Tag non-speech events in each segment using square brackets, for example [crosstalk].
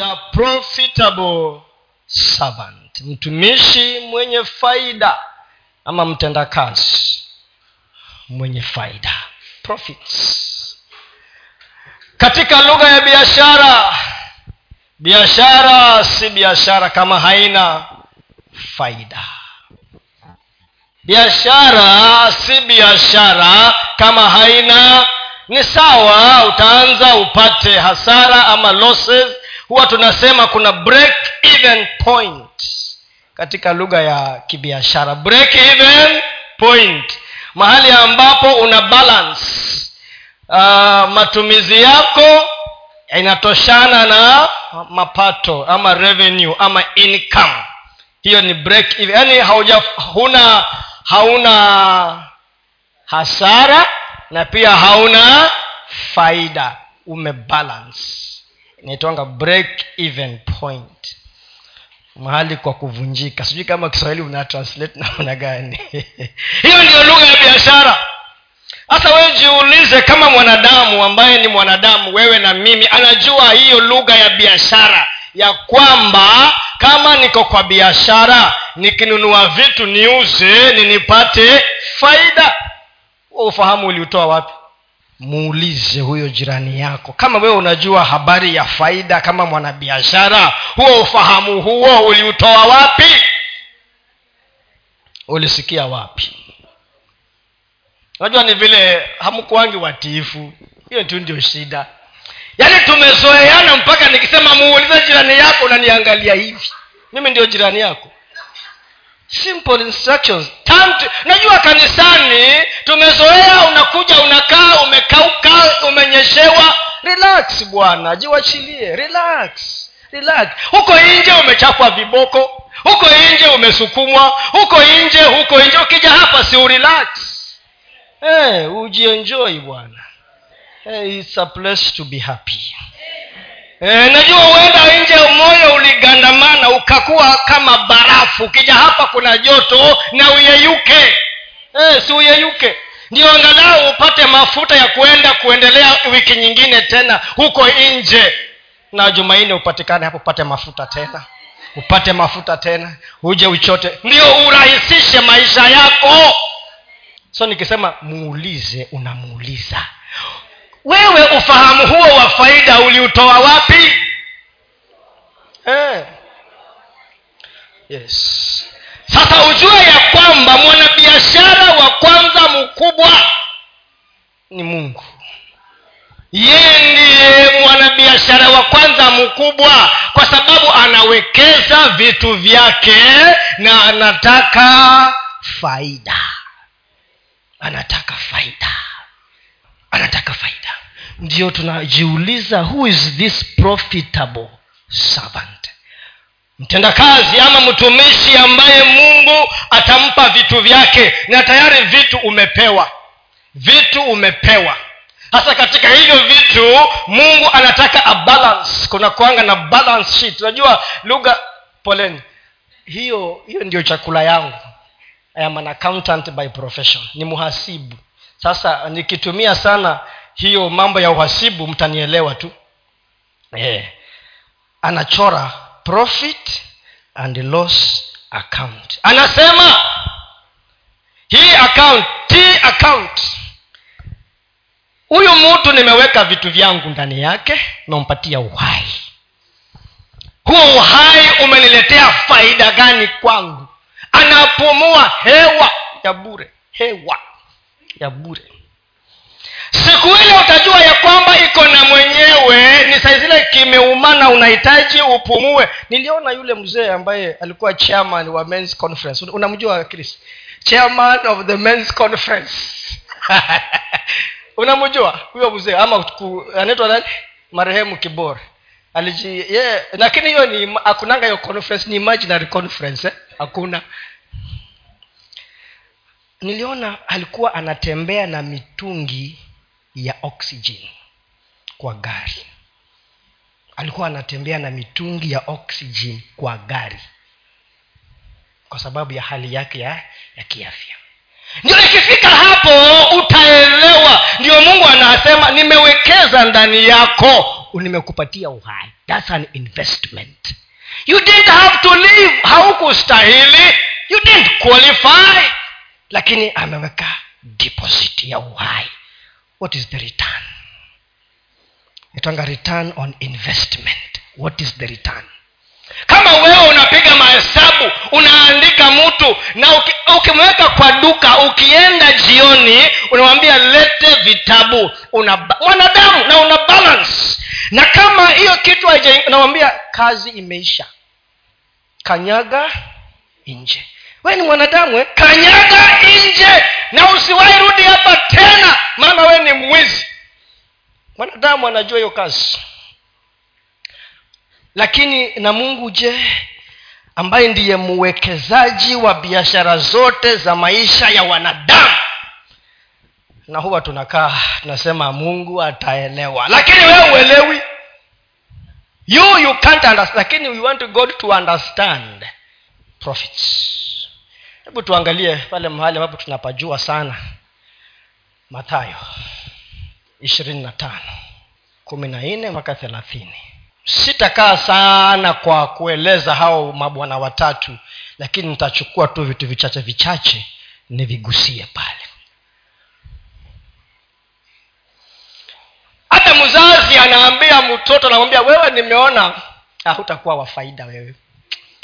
the profitable servant. Mtumishi mwenye faida ama mtendakazi mwenye faida. Profits. Katika lugha ya biashara biashara si biashara kama haina faida. Biashara si biashara kama haina ni sawa utaanza upate hasara ama losses huwa tunasema kuna break even point katika lugha ya kibiashara. Break even point. Mahali ambapo una balance. Uh, matumizi yako inatoshana na mapato ama revenue ama income. Hiyo ni break even. Yani hauja huna hauna hasara na pia hauna faida. Umebalance inaitwanga break even point. Mahali kwa kuvunjika. Sijui kama kiswahili una translate namna gani. [laughs] Hiyo ndio lugha ya biashara. Sasa wewe jiulize kama mwanadamu ambaye ni mwanadamu wewe na mimi anajua hiyo lugha ya biashara. Ya kwamba kama niko kwa biashara nikinunua vitu niuze ninipate faida. Ufahamu uliutoa wapi muulize huyo jirani yako. Kama wewe unajua habari ya faida kama mwanabiashara huo ufahamu huo uliutoa wapi? Ulisikia wapi? Unajua ni vile hamkuangi watiifu. Hiyo tu ndio shida. Yaani tumezoeana mpaka nikisema muulize jirani yako unaniangalia hivi. Mimi ndio jirani yako simple instructions. Tant, najua kanisani tumezoea unakuja unakaa umekauka umenyeshewa. Relax bwana jiwachilie. Relax relax. Huko nje umechapwa viboko huko nje umesukumwa huko nje huko nje. Ukija hapa si urelax. Hey, eh, ujienjoi bwana. Hey, eh, it's a place to be happy E, najua huenda nje moyo uligandamana ukakuwa kama barafu. Ukija hapa kuna joto na uyeyuke. E, si uyeyuke. Ndio angalau upate mafuta ya kuenda kuendelea wiki nyingine tena huko nje. Na jumaine upatikane hapo upate mafuta tena. Upate mafuta tena. Uje uchote. Ndio urahisishe maisha yako. So nikisema muulize unamuuliza wewe ufahamu huo wa faida uliutoa wapi? Eh. yes. Sasa ujue ya kwamba mwanabiashara wa kwanza mkubwa ni mungu. Yeye ndiye mwanabiashara wa kwanza mkubwa kwa sababu anawekeza vitu vyake na anataka faida. Anataka faida anataka faida. Ndio tunajiuliza who is this profitable servant? Mtendakazi ama mtumishi ambaye mungu atampa vitu vyake na tayari vitu umepewa. Vitu umepewa. Hasa katika hivyo vitu mungu anataka a balance. Kuna kuanga na balance sheet. Unajua lugha poleni. Hiyo hiyo ndio chakula yangu. I am an accountant by profession. Ni muhasibu sasa nikitumia sana hiyo mambo ya uhasibu mtanielewa tu. Yeah. anachora profit and loss account. Anasema hii account t account. Huyu mtu nimeweka vitu vyangu ndani yake nampatia uhai. Huo uhai umeniletea faida gani kwangu? Anapumua hewa ya bure hewa ya bure. Siku ile utajua ya kwamba iko na mwenyewe ni saa zile kimeumana unahitaji upumue. Niliona yule mzee ambaye alikuwa chairman wa men's conference. Unamjua chris? Chairman of the men's conference. [laughs] Unamjua huyo mzee? Ama anaitwa nani? Marehemu kibore. Aliji yeah. lakini hiyo ni hakunanga hiyo conference ni imaginary conference eh? hakuna niliona alikuwa anatembea na mitungi ya oxygen kwa gari. Alikuwa anatembea na mitungi ya oxygen kwa gari kwa sababu ya hali yake ya, ya kiafya. Ndio ikifika hapo utaelewa. Ndio mungu anasema nimewekeza ndani yako nimekupatia uhai. Thats an investment. You didn't have to live. Haukustahili. You didn't qualify lakini ameweka deposit ya uhai. What is the return? Itanga return on investment. What is the return? Kama wewe unapiga mahesabu unaandika mtu na ukimweka kwa duka ukienda jioni unamwambia lete vitabu. Una mwanadamu na una balance. Na kama hiyo kitu unamwambia kazi imeisha. Kanyaga nje we ni mwanadamu eh? kanyaga nje na usiwahi rudi hapa tena maana we ni mwizi. Mwanadamu anajua hiyo kazi. Lakini na mungu je ambaye ndiye mwekezaji wa biashara zote za maisha ya wanadamu? Na huwa tunakaa tunasema mungu ataelewa. Lakini wewe uelewi you you can't understand. Lakini we want god to understand profits hebu tuangalie pale mahali ambapo tunapajua sana. Mathayo ishirini na tano kumi na nne mpaka thelathini. Sitakaa sana kwa kueleza hao mabwana watatu lakini nitachukua tu vitu vichache vichache nivigusie pale. Hata mzazi anaambia mtoto anamwambia wewe nimeona hutakuwa wa faida wewe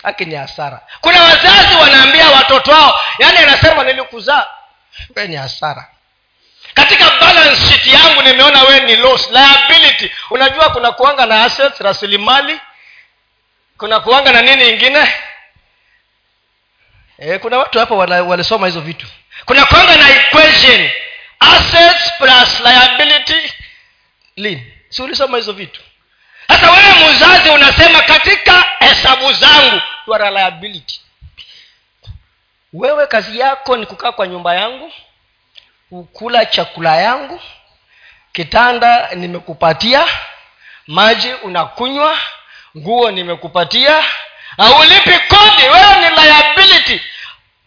haki ni hasara. Kuna wazazi wanaambia watoto wao yaani anasema nilikuzaa. We ni hasara. Katika balance sheet yangu nimeona we ni loss. Liability. Unajua kuna kuanga na assets rasilimali. Kuna kuanga na nini ingine? E, kuna watu hapa walisoma hizo vitu. Kuna kuanga na equation. Assets plus liability. Lin si ulisoma hizo vitu sasa wewe mzazi unasema katika hesabu zangu you liability. Wewe kazi yako ni kukaa kwa nyumba yangu ukula chakula yangu kitanda nimekupatia maji unakunywa nguo nimekupatia aulipi kodi? Wewe ni liability.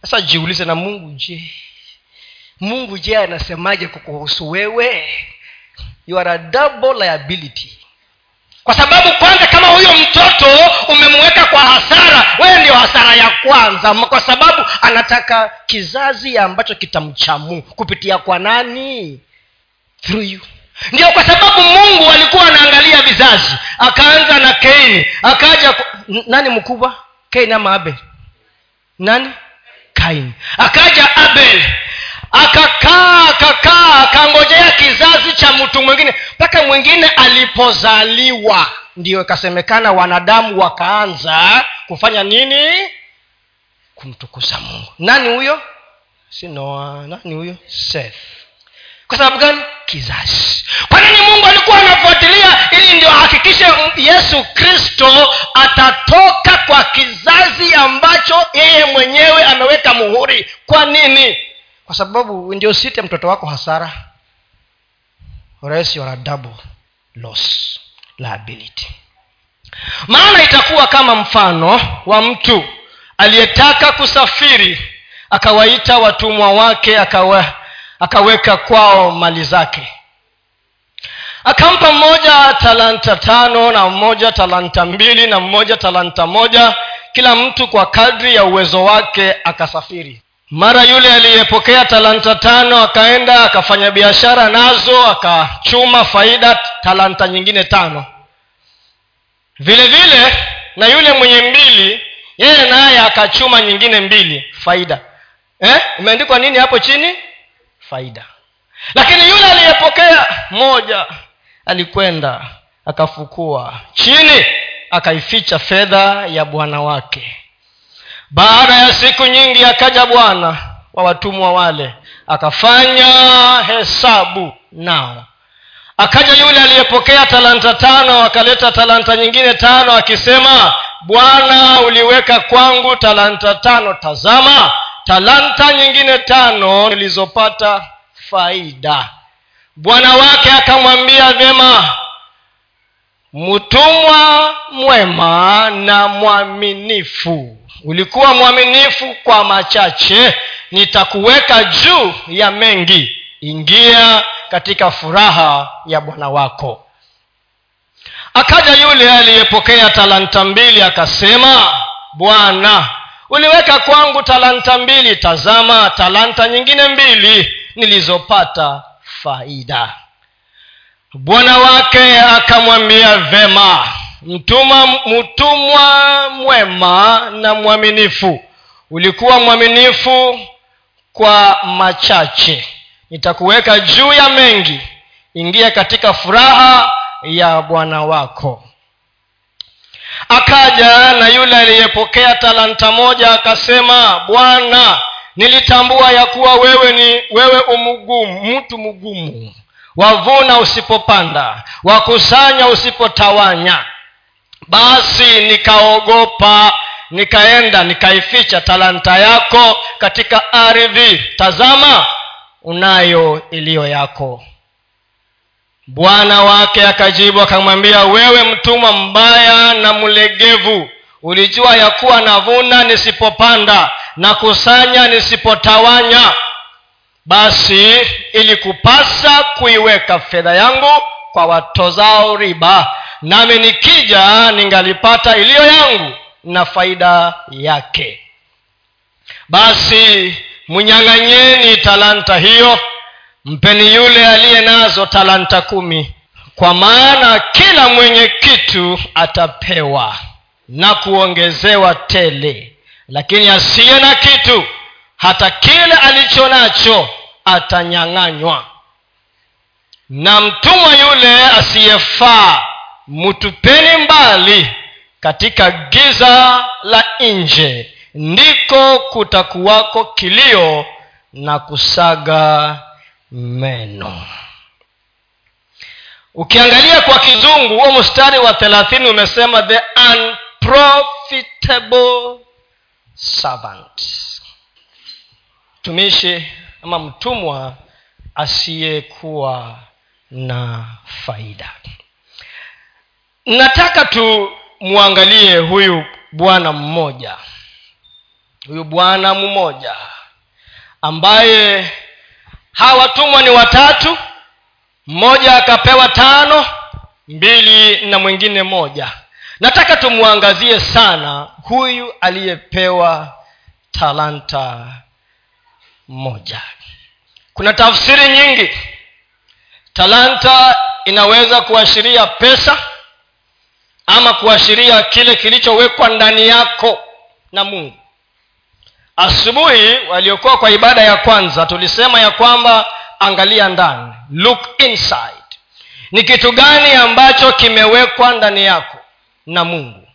Sasa jiulize na mungu je mungu je anasemaje kukuhusu wewe? You are a double liability kwa sababu kwanza kama huyo mtoto umemweka kwa hasara wewe ndio hasara ya kwanza. Kwa sababu anataka kizazi ambacho kitamchamu. Kupitia kwa nani? Through you. Ndio kwa sababu mungu alikuwa anaangalia vizazi akaanza na keni akaja nani mkubwa? Keini ama abel? Nani? Kaini akaja abel akakaa akakaa akangojea kizazi cha mtu mwingine. Mpaka mwingine alipozaliwa ndiyo ikasemekana wanadamu wakaanza kufanya nini? Kumtukuza mungu. Nani huyo? Si noa. Nani huyo? Seth. Kwa sababu gani? Kizazi. Kwa nini mungu alikuwa anafuatilia ili ndio ahakikishe yesu kristo atatoka kwa kizazi ambacho yeye mwenyewe ameweka muhuri? Kwa nini kwa sababu ndio site mtoto wako hasara. Double loss liability. Maana itakuwa kama mfano wa mtu aliyetaka kusafiri akawaita watumwa wake akawe, akaweka kwao mali zake. Akampa mmoja talanta tano na mmoja talanta mbili na mmoja talanta moja kila mtu kwa kadri ya uwezo wake akasafiri mara yule aliyepokea talanta tano akaenda akafanya biashara nazo akachuma faida talanta nyingine tano. Vile vile na yule mwenye mbili yeye naye akachuma nyingine mbili faida. Eh? imeandikwa nini hapo chini? Faida. Lakini yule aliyepokea moja alikwenda akafukua chini akaificha fedha ya bwana wake baada ya siku nyingi akaja bwana wa watumwa wale akafanya hesabu nao. Akaja yule aliyepokea talanta tano akaleta talanta nyingine tano akisema bwana uliweka kwangu talanta tano tazama talanta nyingine tano nilizopata faida. Bwana wake akamwambia vyema mtumwa mwema na mwaminifu ulikuwa mwaminifu kwa machache. Nitakuweka juu ya mengi. Ingia katika furaha ya bwana wako. Akaja yule aliyepokea talanta mbili akasema bwana uliweka kwangu talanta mbili tazama talanta nyingine mbili nilizopata faida. Bwana wake akamwambia vema mtuma mtumwa mwema na mwaminifu. Ulikuwa mwaminifu kwa machache. Nitakuweka juu ya mengi. Ingia katika furaha ya bwana wako. Akaja na yule aliyepokea talanta moja akasema bwana nilitambua ya kuwa wewe ni wewe umugumu mtu mgumu wavuna usipopanda wakusanya usipotawanya basi nikaogopa nikaenda nikaificha talanta yako katika ardhi tazama unayo iliyo yako. Bwana wake akajibu akamwambia wewe mtumwa mbaya na mlegevu ulijua ya kuwa navuna nisipopanda na kusanya nisipotawanya. Basi ili kupasa kuiweka fedha yangu kwa watozao riba nami nikija ningalipata iliyo yangu na faida yake. Basi mnyang'anyeni talanta hiyo mpeni yule aliye nazo talanta kumi kwa maana kila mwenye kitu atapewa na kuongezewa tele. Lakini asiye na kitu hata kile alicho nacho atanyang'anywa. Na mtumwa yule asiyefaa mtupeni mbali katika giza la nje ndiko kutakuwako kilio na kusaga meno. Ukiangalia kwa kizungu huo mstari wa thelathini umesema the unprofitable servant. Mtumishi ama mtumwa asiyekuwa na faida nataka tumwangalie huyu bwana mmoja. Huyu bwana mmoja ambaye hawa watumwa ni watatu. Mmoja akapewa tano mbili na mwingine moja. Nataka tumwangazie sana huyu aliyepewa talanta moja. Kuna tafsiri nyingi. Talanta inaweza kuashiria pesa ama kuashiria kile kilichowekwa ndani yako na mungu. Asubuhi waliokuwa kwa ibada ya kwanza tulisema ya kwamba angalia ndani look inside. Ni kitu gani ambacho kimewekwa ndani yako na mungu?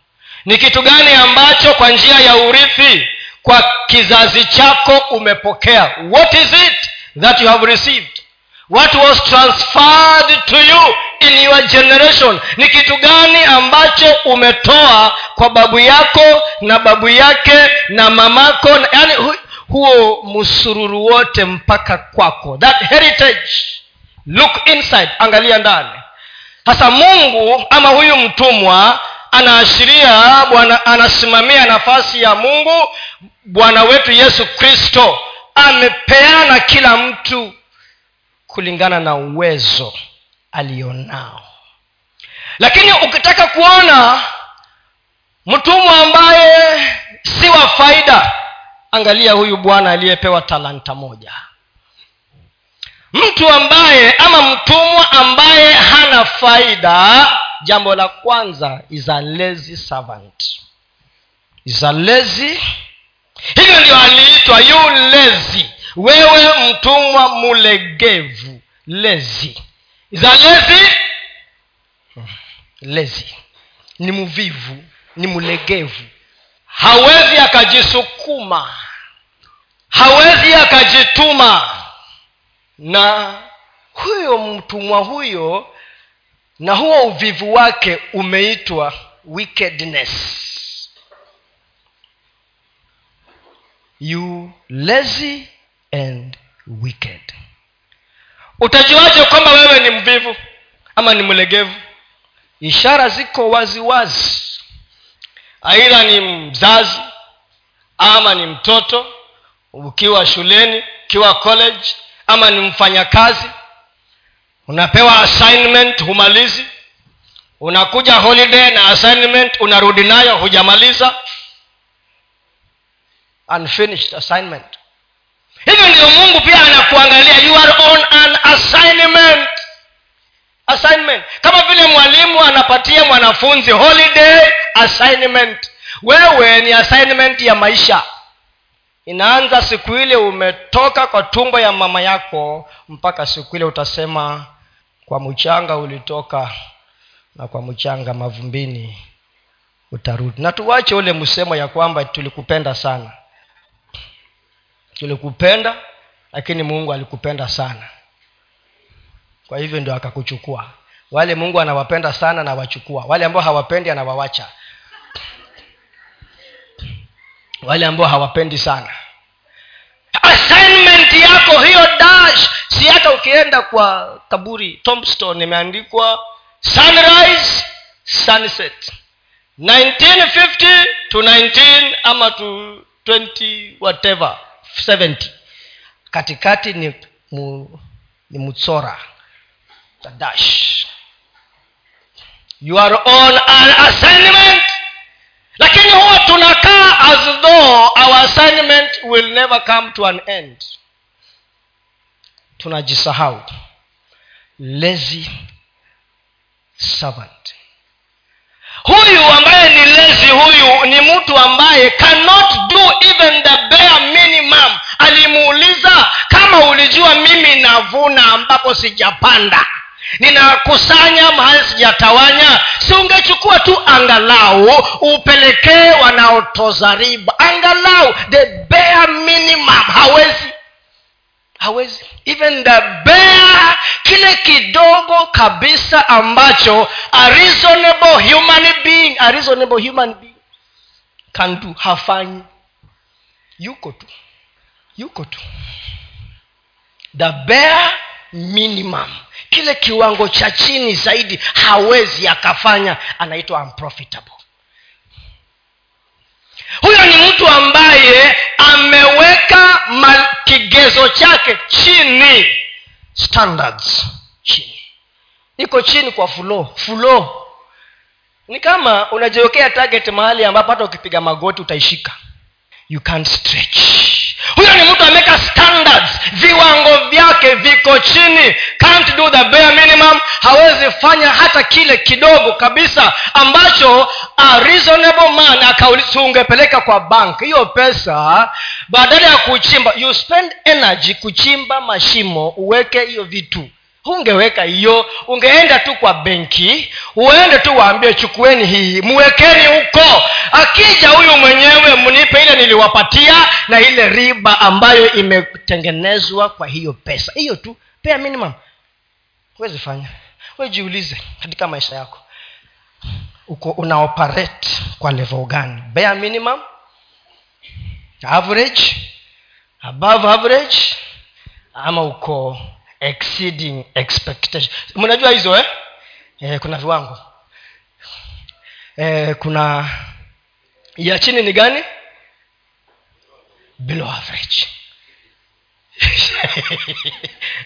Ni kitu gani ambacho kwa njia ya urithi kwa kizazi chako umepokea? What is it that you have received? What was transferred to you in your generation ni kitu gani ambacho umetoa kwa babu yako na babu yake na mamako yani hu, huo msururu wote mpaka kwako. That heritage. Look inside. Angalia ndani. Sasa mungu ama huyu mtumwa anaashiria bwana anasimamia nafasi ya mungu. Bwana wetu yesu kristo amepeana kila mtu kulingana na uwezo alionao. Lakini ukitaka kuona mtumwa ambaye si wa faida angalia huyu bwana aliyepewa talanta moja. Mtu ambaye ama mtumwa ambaye hana faida jambo la kwanza is a lazy servant. Is a lazy. Hivyo ndio aliitwa yu lazy. Wewe mtumwa mulegevu lezi za lezi? Lezi. Ni mvivu ni mlegevu hawezi akajisukuma. Hawezi akajituma. Na huyo mtumwa huyo na huo uvivu wake umeitwa wickedness. You lazy and wicked utajuaje kwamba wewe ni mvivu ama ni mlegevu? Ishara ziko waziwazi. Wazi aidha ni mzazi ama ni mtoto ukiwa shuleni ukiwa college ama ni mfanyakazi unapewa assignment humalizi unakuja holiday na assignment unarudi nayo hujamaliza. Unfinished assignment hivyo ndio mungu pia anakuangalia. You are on an assignment. Assignment. Kama vile mwalimu anapatia mwanafunzi holiday assignment. Wewe ni assignment ya maisha. Inaanza siku ile umetoka kwa tumbo ya mama yako mpaka siku ile utasema kwa mchanga ulitoka na kwa mchanga mavumbini utarudi. Na tuwache ule msemo ya kwamba tulikupenda sana tulikupenda lakini mungu alikupenda sana. Kwa hivyo ndio akakuchukua. Wale mungu anawapenda sana nawachukua wale ambao hawapendi anawawacha. Wale ambao hawapendi sana. Assignment yako hiyo dash si hata ukienda kwa kaburi tombstone imeandikwa sunrise sunset. 1950 to 19 ama to 20 whatever 70 katikati ni mu, ni mutsora dash. You are on an assignment lakini huwa tunakaa as though our assignment will never come to an end. Tunajisahau. Lazy servant huyu ambaye ni lezi huyu ni mtu ambaye cannot do even the bare minimum. Alimuuliza kama ulijua mimi navuna ambapo sijapanda ninakusanya mahali sijatawanya si ungechukua tu angalau upelekee wanaotoza riba? Angalau the bare minimum hawezi. Hawezi even the bare kile kidogo kabisa ambacho a reasonable human being a reasonable human being can do hafanyi. Yuko tu. Yuko tu. The bare minimum. Kile kiwango cha chini zaidi hawezi akafanya anaitwa unprofitable huyo ni mtu ambaye ameweka kigezo chake chini. Standards. Chini. Iko chini kwa fulo fulo. Ni kama unajiwekea target mahali ambapo hata ukipiga magoti utaishika you can't stretch. Huyo ni mtu ameweka standards. Viwango vyake viko chini. Can't do the bare minimum. Hawezi fanya hata kile kidogo kabisa ambacho a reasonable man akaungepeleka kwa bank. Hiyo pesa badala ya kuchimba you spend energy kuchimba mashimo uweke hiyo vitu hungeweka hiyo ungeenda tu kwa benki uende tu waambie chukueni hii mwekeni huko. Akija huyu mwenyewe mnipe ile niliwapatia na ile riba ambayo imetengenezwa kwa hiyo pesa. Hiyo tu pea minimum. Huwezi fanya. Wejiulize katika maisha yako uko una operate kwa level gani? Bare minimum? Average? Above average? Ama uko exceeding expectation. Mnajua hizo eh? eh kuna viwango. Eh, kuna ya chini ni gani? Below average.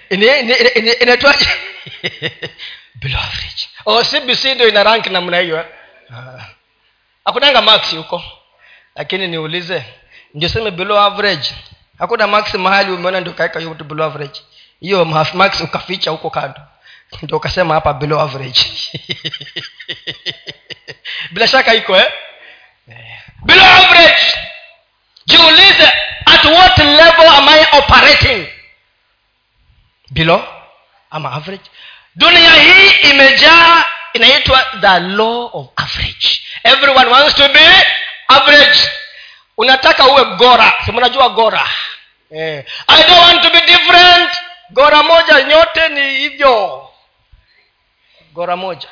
[laughs] Inaitwaje [laughs] below average. Oh, cbc ndio ina rank namna hiyo eh? hakunanga max huko. Lakini niulize ndio seme below average? Hakuna max mahali umeona ndio kaweka hiyo below average hiyo max ukaficha huko kando. [laughs] Ndio ukasema hapa below average. [laughs] Bila shaka iko eh? below average! Jiulize at what level am i operating? Below? Ama average? Dunia hii imejaa inaitwa the law of average. Everyone wants to be average. Unataka uwe gora. Simnajua gora? Eh. i don't want to be different gora moja nyote ni hivyo. Gora moja.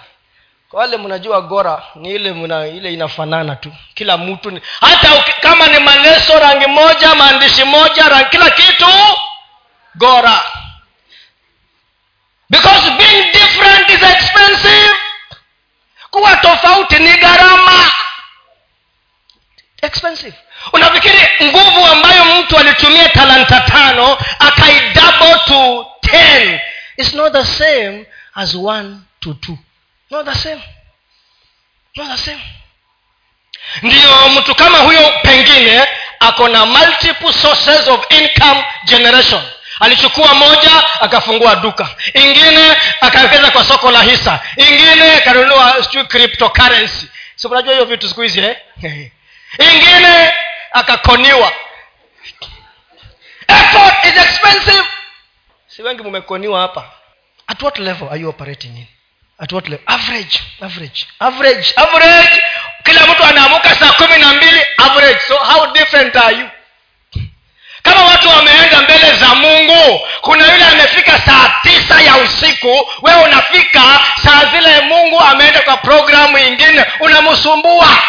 Kwa wale mnajua gora ni ile muna, ile inafanana tu. Kila mtu ni, hata kama ni maneso rangi moja maandishi moja rangi kila kitu gora. Because being different is expensive. Kuwa tofauti ni gharama expensive. Unafikiri nguvu ambayo mtu alitumia talanta tano akaidouble to ten is not the same as one to two. Not the same. Ndiyo mtu kama huyo pengine ako na multiple sources of income generation. Alichukua moja akafungua duka. Ingine akawekeza kwa soko la hisa. Ingine akanunua sijui cryptocurrency. Si unajua hiyo vitu siku hizi eh? [laughs] ingine akakoniwa. Effort is expensive. Si wengi mumekoniwa hapa. At what level are you operating in? At what level? Average average average average. Kila mtu anaamuka saa kumi na mbili average. So how different are you? Kama watu wameenda mbele za mungu kuna yule amefika saa tisa ya usiku wewe unafika saa zile mungu ameenda kwa programu ingine unamsumbua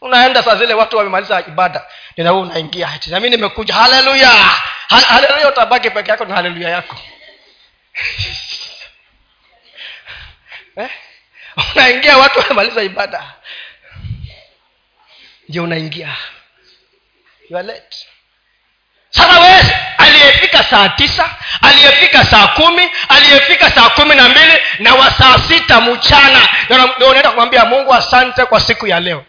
unaenda saa zile watu wamemaliza ibada ninawe unaingia nami nimekuja. Haleluya! Haleluya utabaki peke yako na haleluya yako. [laughs] Eh? unaingia watu wamemaliza ibada. Ndio unaingia? You are late. Sasa wewe aliyefika saa tisa aliyefika saa kumi aliyefika saa kumi na mbili na wa saa sita mchana. Ndio unaenda kumwambia mungu asante kwa siku ya leo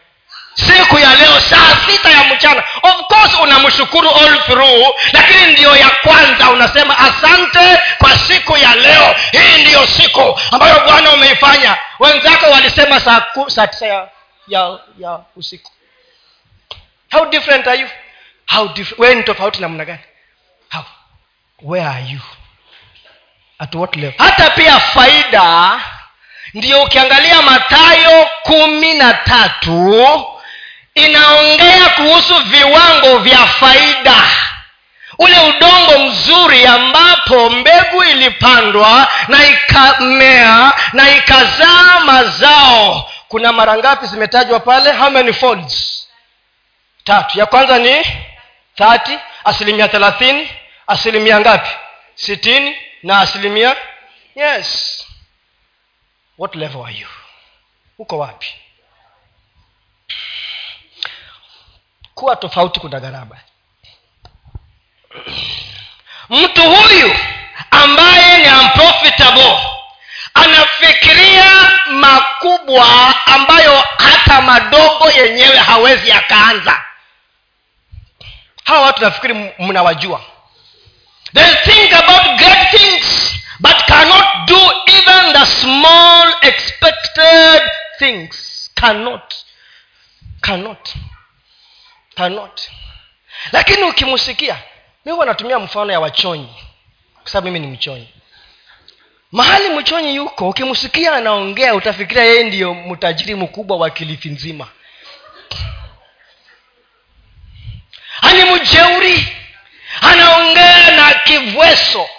siku ya leo saa sita ya mchana. Of course unamshukuru all through lakini ndiyo ya kwanza unasema asante kwa siku ya leo. Hii ndiyo siku ambayo bwana umeifanya. Wenzako walisema saa, saa tisa ya, ya, ya usiku. How different are you? How different wewe ni tofauti namna gani? How? Where are you? At what level? Hata pia faida ndiyo ukiangalia matayo kumi na tatu inaongea kuhusu viwango vya faida. Ule udongo mzuri ambapo mbegu ilipandwa na ikamea na ikazaa mazao. Kuna mara ngapi zimetajwa pale? How many folds? Tatu. Ya kwanza ni thati asilimia thelathini asilimia ngapi? Sitini na asilimia? Yes. What level are you? Uko wapi kuwa tofauti kuna gharama. Mtu huyu ambaye ni unprofitable anafikiria makubwa ambayo hata madogo yenyewe hawezi akaanza hawa watu nafikiri mnawajua. They think about great things but cannot do even the small expected things. Cannot. Cannot cannot lakini ukimsikia mi huwa natumia mfano ya wachonyi. Kwa sababu mimi ni mchonyi. Mahali mchonyi yuko ukimsikia anaongea utafikiria yeye ndiyo mtajiri mkubwa wa kilifi nzima. Ani mjeuri anaongea na kivweso.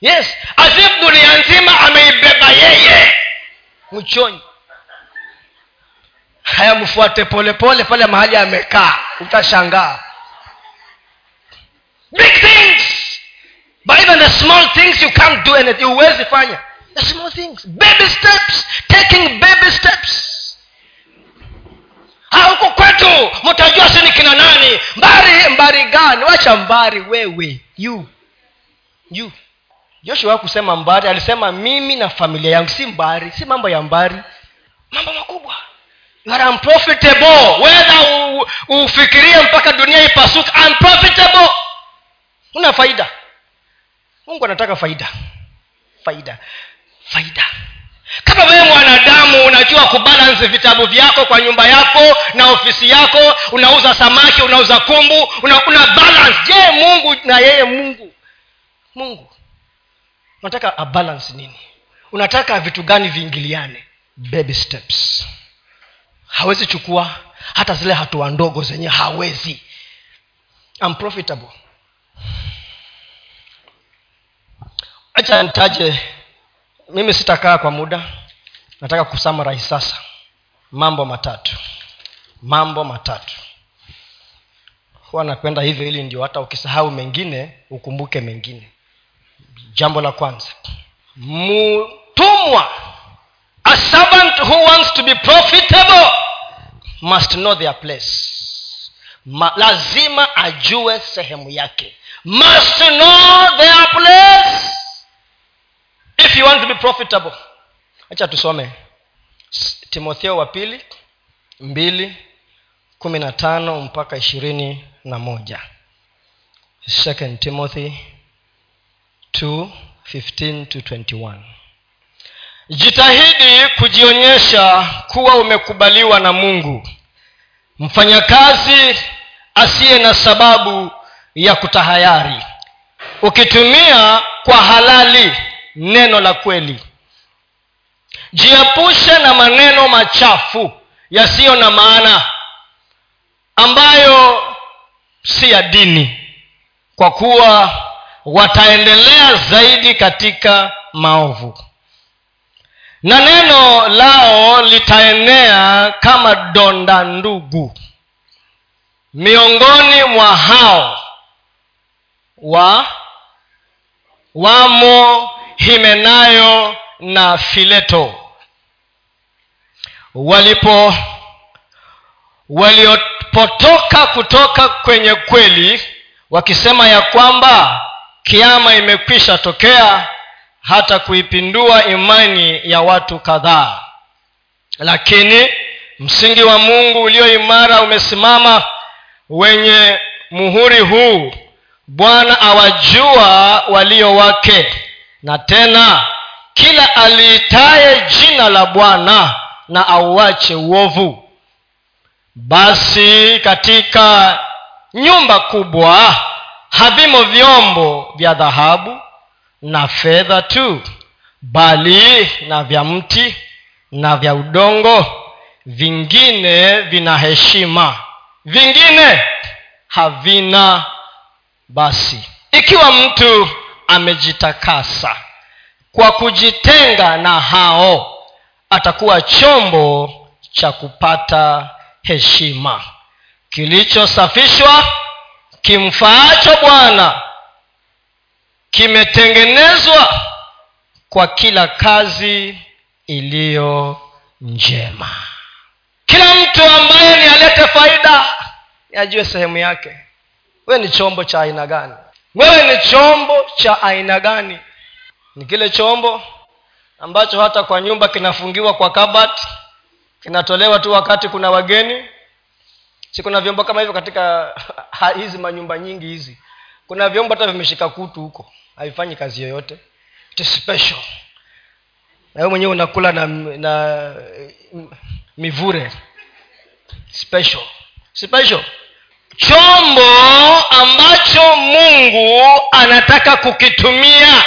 Yes asif dunia nzima ameibeba yeye mchonyi haya mfuate polepole pale mahali amekaa. Utashangaa. Big things. But even the small things you can't do anything. Huwezi fanya. The small things. Baby steps. Taking baby steps. Huko kwetu mtajua sini kina nani. Mbari mbari gani? Wacha mbari wewe. You. You. Joshua kusema mbari alisema mimi na familia yangu. Si mbari si mambo ya mbari. Mambo makubwa you are unprofitable whether ufikirie mpaka dunia ipasuke unprofitable una faida. Mungu anataka faida. Faida. Faida. Kama wewe mwanadamu unajua kubalansi vitabu vyako kwa nyumba yako na ofisi yako unauza samaki unauza kumbu una, una balance. Je mungu na yeye mungu? Mungu. Unataka abalance nini? Unataka vitu gani viingiliane? Baby steps hawezi chukua hata zile hatua ndogo zenye hawezi. Unprofitable acha nitaje mimi sitakaa kwa muda. Nataka kusamarahi sasa. Mambo matatu. Mambo matatu. Huwa napenda hivyo ili ndio hata ukisahau mengine ukumbuke mengine. Jambo la kwanza. Mtumwa a servant who wants to be profitable must know their place. Ma, lazima ajue sehemu yake. Must know their place. If you want to be profitable hacha tusome. Timotheo wa pili mbili kumi na tano mpaka ishirini na moja. Second timothy 2 15 to 21 jitahidi kujionyesha kuwa umekubaliwa na mungu. Mfanyakazi asiye na sababu ya kutahayari. Ukitumia kwa halali neno la kweli. Jiepushe na maneno machafu yasiyo na maana ambayo si ya dini kwa kuwa wataendelea zaidi katika maovu na neno lao litaenea kama donda ndugu. Miongoni mwa hao wa wamo himenayo na fileto. Walipo waliopotoka kutoka kwenye kweli wakisema ya kwamba kiama imekwisha tokea hata kuipindua imani ya watu kadhaa. Lakini msingi wa mungu ulio imara umesimama wenye muhuri huu. Bwana awajua walio wake. Na tena kila aliitaye jina la bwana na auache uovu. Basi katika nyumba kubwa havimo vyombo vya dhahabu na fedha tu bali na vya mti na vya udongo. Vingine vina heshima vingine havina basi. Ikiwa mtu amejitakasa kwa kujitenga na hao atakuwa chombo cha kupata heshima. Kilichosafishwa kimfaacho bwana kimetengenezwa kwa kila kazi iliyo njema. Kila mtu ambaye ni alete faida ajue sehemu yake. Wewe ni chombo cha aina gani? Wewe ni chombo cha aina gani? Ni kile chombo ambacho hata kwa nyumba kinafungiwa kwa kabati kinatolewa tu wakati kuna wageni. Si kuna vyombo kama hivyo katika [laughs] hizi manyumba nyingi hizi? Kuna vyombo hata vimeshika kutu huko haifanyi kazi yoyote. It special. Na wewe mwenyewe unakula na, na mivure. Special. Special. Chombo ambacho mungu anataka kukitumia.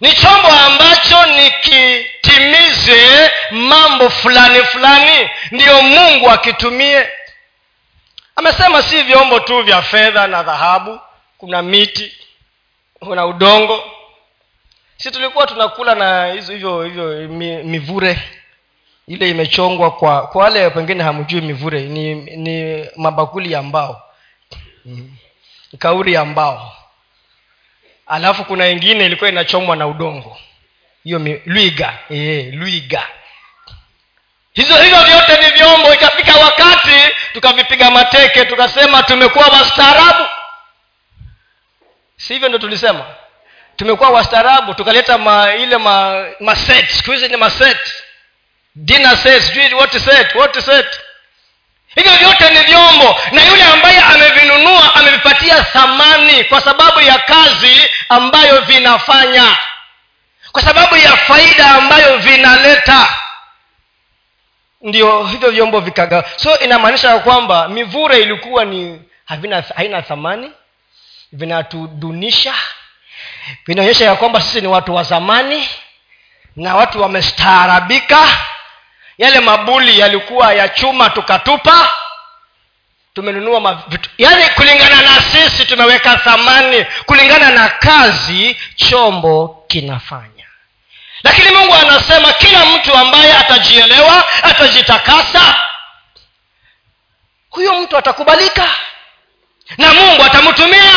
Ni chombo ambacho nikitimize mambo fulani fulani ndiyo mungu akitumie. Amesema si vyombo tu vya fedha na dhahabu kuna miti kuna udongo. Si tulikuwa tunakula na hizo hivyo hivyo mivure. Ile imechongwa kwa kwa wale pengine hamjui mivure ni ni mabakuli ya mbao. Mm. kauri ya mbao. Alafu kuna ingine ilikuwa inachomwa na udongo. Hiyo lwiga. E, lwiga. Hizo hivyo vyote ni vyombo. Ikafika wakati tukavipiga mateke tukasema tumekuwa wastaarabu si hivyo ndo tulisema. Tumekuwa wastaarabu tukaleta ma, ile ma, maset siku hizi ni maset dinner set sijui what set what set. Hivyo vyote ni vyombo. Na yule ambaye amevinunua amevipatia thamani kwa sababu ya kazi ambayo vinafanya. Kwa sababu ya faida ambayo vinaleta. Ndio hivyo vyombo vikaga. So inamaanisha ya kwamba mivure ilikuwa ni haina thamani vinatudunisha vinaonyesha ya kwamba sisi ni watu wa zamani na watu wamestaarabika. Yale mabuli yalikuwa ya chuma tukatupa tumenunua vitu. Yaani kulingana na sisi tumeweka thamani kulingana na kazi chombo kinafanya. Lakini mungu anasema kila mtu ambaye atajielewa atajitakasa huyo mtu atakubalika na mungu atamtumia.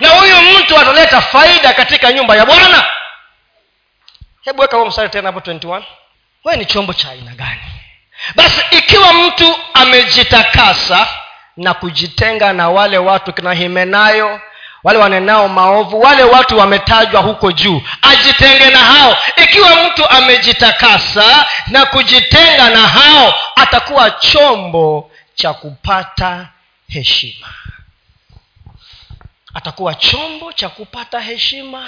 Na huyu mtu ataleta faida katika nyumba ya bwana. Hebu weka huo mstari tena hapo 21 wewe ni chombo cha aina gani? Basi ikiwa mtu amejitakasa na kujitenga na wale watu kina himenayo wale wanenao maovu wale watu wametajwa huko juu ajitenge na hao. Ikiwa mtu amejitakasa na kujitenga na hao atakuwa chombo cha kupata heshima atakuwa chombo cha kupata heshima.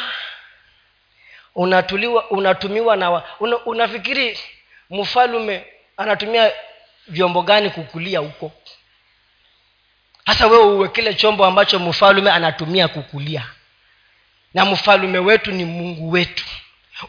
Unatuliwa unatumiwa na una, unafikiri mfalume anatumia vyombo gani kukulia huko? Hasa wewe uwe kile chombo ambacho mfalume anatumia kukulia. Na mfalume wetu ni mungu wetu.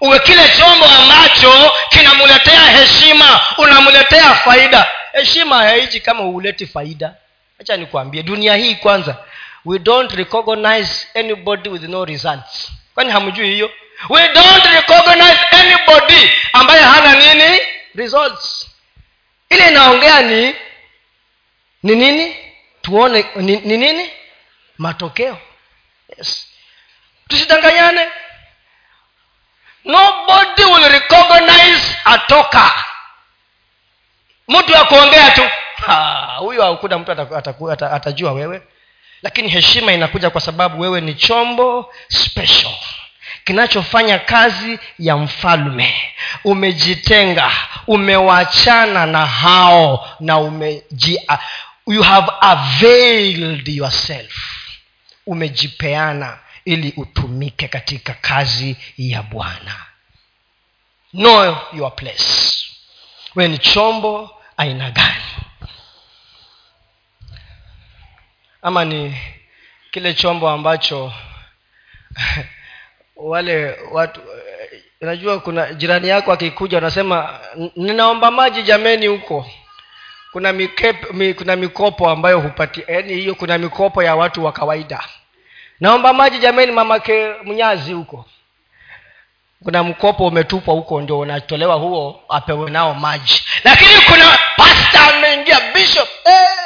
Uwe kile chombo ambacho kinamletea heshima unamletea faida. Heshima haiji kama uleti faida. Hacha nikwambie dunia hii kwanza we don't recognize anybody with no results. Kwani hamjui hiyo? We don't recognize anybody ambaye hana nini? Results. Ile inaongea ni ni nini? Tuone ni, ni nini? Matokeo. Yes. Tusidanganyane. Nobody will recognize atoka mtu ya kuongea tu. Huyo hakuna mtu atajua wewe lakini heshima inakuja kwa sababu wewe ni chombo special. Kinachofanya kazi ya mfalme. Umejitenga umewachana na hao na umeji you have availed yourself. Umejipeana ili utumike katika kazi ya bwana. Know your place. We ni chombo aina gani ama ni kile chombo ambacho [laughs] wale watu unajua kuna jirani yako akikuja unasema ninaomba maji jameni huko. Kuna mikep, mi, kuna mikopo ambayo hupati yaani hiyo kuna mikopo ya watu wa kawaida. Naomba maji jameni mamake mnyazi huko. Kuna mkopo umetupwa huko ndio unatolewa huo apewe nao maji. Lakini kuna pasta ameingia bishop eh!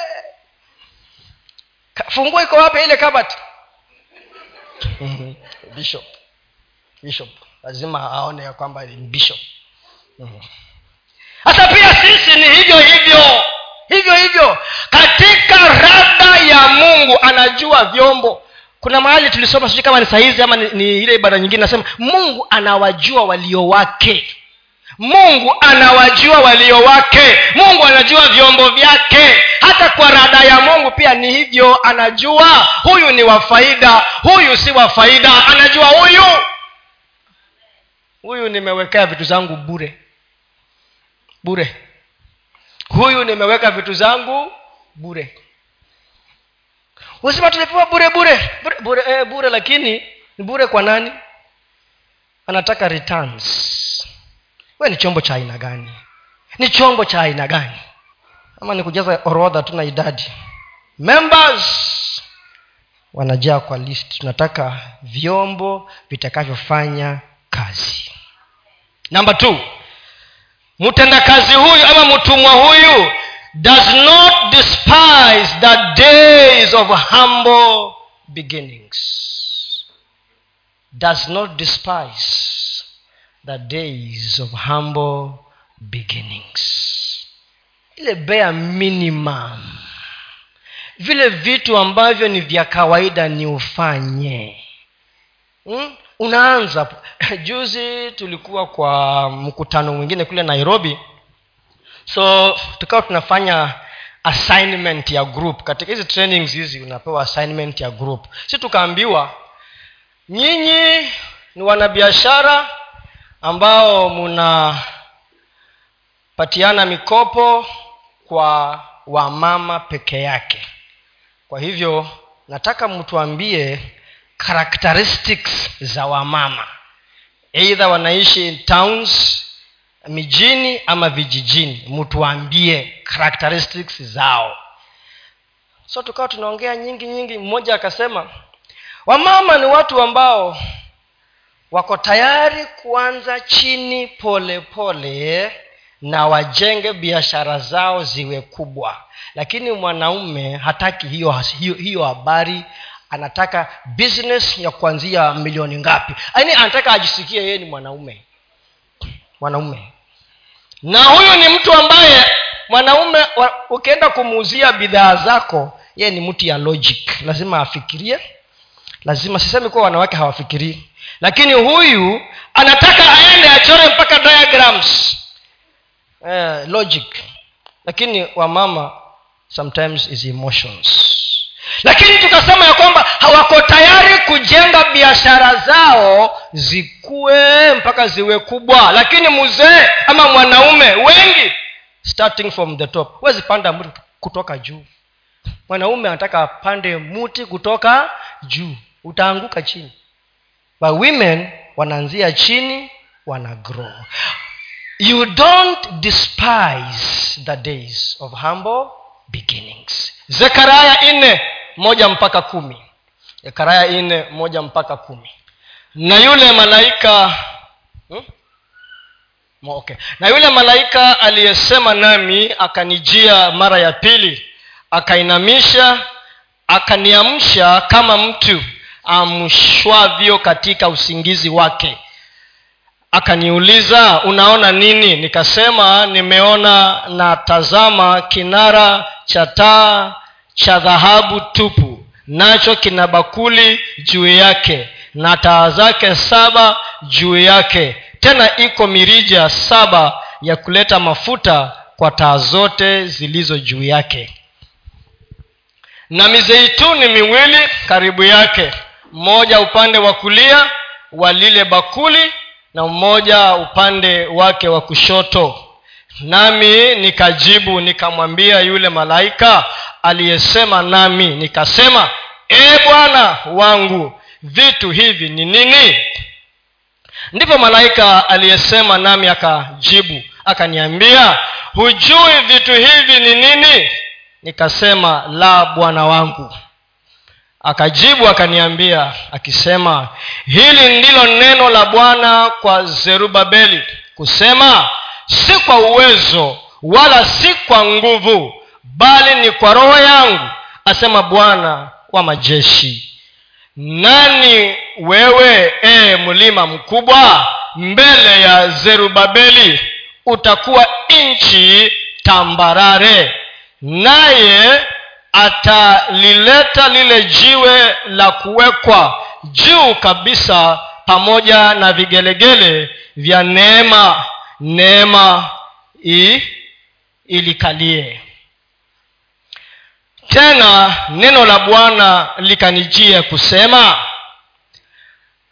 Funguo iko wapi ile kabati? [laughs] Bishop. Bishop. Lazima aone ya kwamba ni bishop. Hata pia sisi ni hivyo hivyo. Hivyo hivyo. Katika rada ya mungu anajua vyombo. Kuna mahali tulisoma sijui kama ni sahizi ama ni, ni ile ibada nyingine nasema mungu anawajua walio wake mungu anawajua walio wake. Mungu anajua vyombo vyake. Hata kwa rada ya mungu pia ni hivyo anajua huyu ni wa faida huyu si wa faida anajua huyu. Huyu nimewekea vitu zangu bure. Bure. Huyu nimeweka vitu zangu bure. Usema tulipewa bure bure bure bure, eh, bure lakini ni bure kwa nani? Anataka returns we ni chombo cha aina gani? Ni chombo cha aina gani? Ama ni kujaza orodha tuna idadi. Members wanajaa kwa list. Tunataka vyombo vitakavyofanya kazi. Namba t mtendakazi huyu ama mtumwa huyu does not despise the days of humble beginnings. Does not despise the days of humble beginnings. Ile bare minimum. Vile vitu ambavyo ni vya kawaida ni ufanye. Hmm? unaanza [laughs] juzi tulikuwa kwa mkutano mwingine kule nairobi. So tukawa tunafanya assignment ya group. Katika hizi trainings hizi unapewa assignment ya group. Si tukaambiwa nyinyi ni wanabiashara ambao mnapatiana mikopo kwa wamama peke yake. Kwa hivyo nataka mtuambie characteristics za wamama. Eidha wanaishi in towns mijini ama vijijini. Mtuambie characteristics zao. So tukawa tunaongea nyingi nyingi mmoja akasema wamama ni watu ambao wako tayari kuanza chini pole pole na wajenge biashara zao ziwe kubwa. Lakini mwanaume hataki hiyo hiyo, hiyo habari. Anataka business ya kuanzia milioni ngapi? Yaani anataka ajisikie yeye ni mwanaume. Mwanaume. Na huyu ni mtu ambaye mwanaume ukienda kumuuzia bidhaa zako yeye ni mtu ya logic. Lazima afikirie lazima sisemi kuwa wanawake hawafikirii lakini huyu anataka aende achore mpaka diagrams. Eh, logic. Lakini wamama sometimes is emotions. Lakini tukasema ya kwamba hawako tayari kujenga biashara zao zikuwe mpaka ziwe kubwa. Lakini mzee ama mwanaume wengi starting from the top huwezi panda mti kutoka juu. Mwanaume anataka apande mti kutoka juu utaanguka chini. But women wanaanzia chini wana grow. You don't despise the days of humble beginnings. Zekaraya nne moja mpaka kumi. Zekaraya nne moja mpaka kumi. Na yule malaika hmm? okay. na yule malaika aliyesema nami akanijia mara ya pili akainamisha akaniamsha kama mtu amshwavyo katika usingizi wake. Akaniuliza unaona nini? Nikasema nimeona na tazama kinara cha taa cha dhahabu tupu. Nacho kina bakuli juu yake na taa zake saba juu yake. Tena iko mirija saba ya kuleta mafuta kwa taa zote zilizo juu yake. Na mizeituni miwili karibu yake mmoja upande wa kulia wa lile bakuli na mmoja upande wake wa kushoto. Nami nikajibu nikamwambia yule malaika aliyesema nami nikasema e bwana wangu vitu hivi ni nini? Ndipo malaika aliyesema nami akajibu akaniambia hujui vitu hivi ni nini? Nikasema la bwana wangu akajibu akaniambia akisema hili ndilo neno la bwana kwa zerubabeli kusema si kwa uwezo wala si kwa nguvu bali ni kwa roho yangu asema bwana wa majeshi. Nani wewe ee mlima mkubwa mbele ya zerubabeli utakuwa nchi tambarare naye atalileta lile jiwe la kuwekwa juu kabisa pamoja na vigelegele vya neema. Neema i ilikalie. Tena neno la bwana likanijia kusema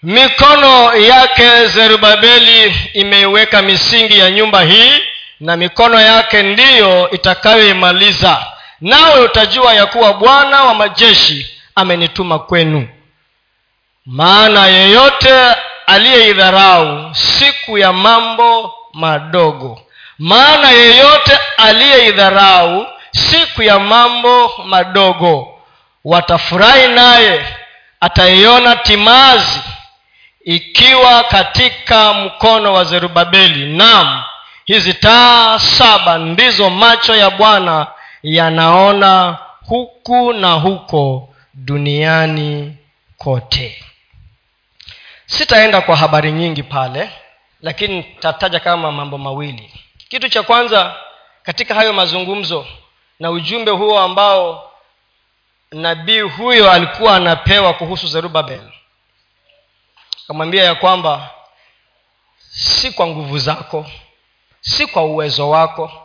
mikono yake zerubabeli imeiweka misingi ya nyumba hii na mikono yake ndiyo itakayoimaliza nawe utajua ya kuwa bwana wa majeshi amenituma kwenu. Maana yeyote aliyeidharau siku ya mambo madogo. Maana yeyote aliyeidharau siku ya mambo madogo. Watafurahi naye ataiona timazi ikiwa katika mkono wa zerubabeli. Nam hizi taa saba ndizo macho ya bwana yanaona huku na huko duniani kote. Sitaenda kwa habari nyingi pale lakini tataja kama mambo mawili. Kitu cha kwanza katika hayo mazungumzo na ujumbe huo ambao nabii huyo alikuwa anapewa kuhusu zerubabel akamwambia ya kwamba si kwa nguvu zako si kwa uwezo wako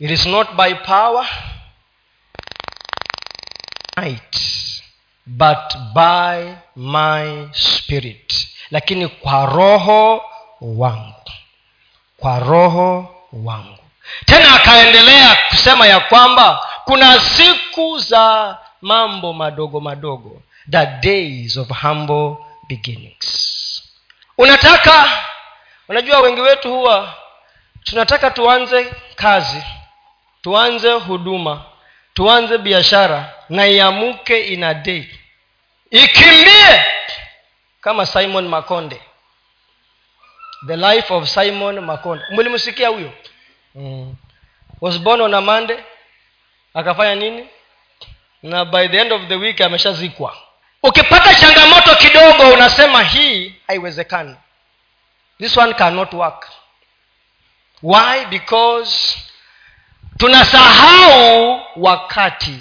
it is not by power might but by my spirit. Lakini kwa roho wangu kwa roho wangu. Tena akaendelea kusema ya kwamba kuna siku za mambo madogo madogo the days of humble beginnings. Unataka unajua wengi wetu huwa tunataka tuanze kazi tuanze huduma tuanze biashara na iamuke ina day. Ikimbie kama simon makonde. The life of simon makonde. Mlimsikia huyo? Mm. was born on a monday. Akafanya nini? Na by the end of the week ameshazikwa. Ukipata changamoto kidogo unasema hii haiwezekani. This one cannot work. Why? Because tunasahau wakati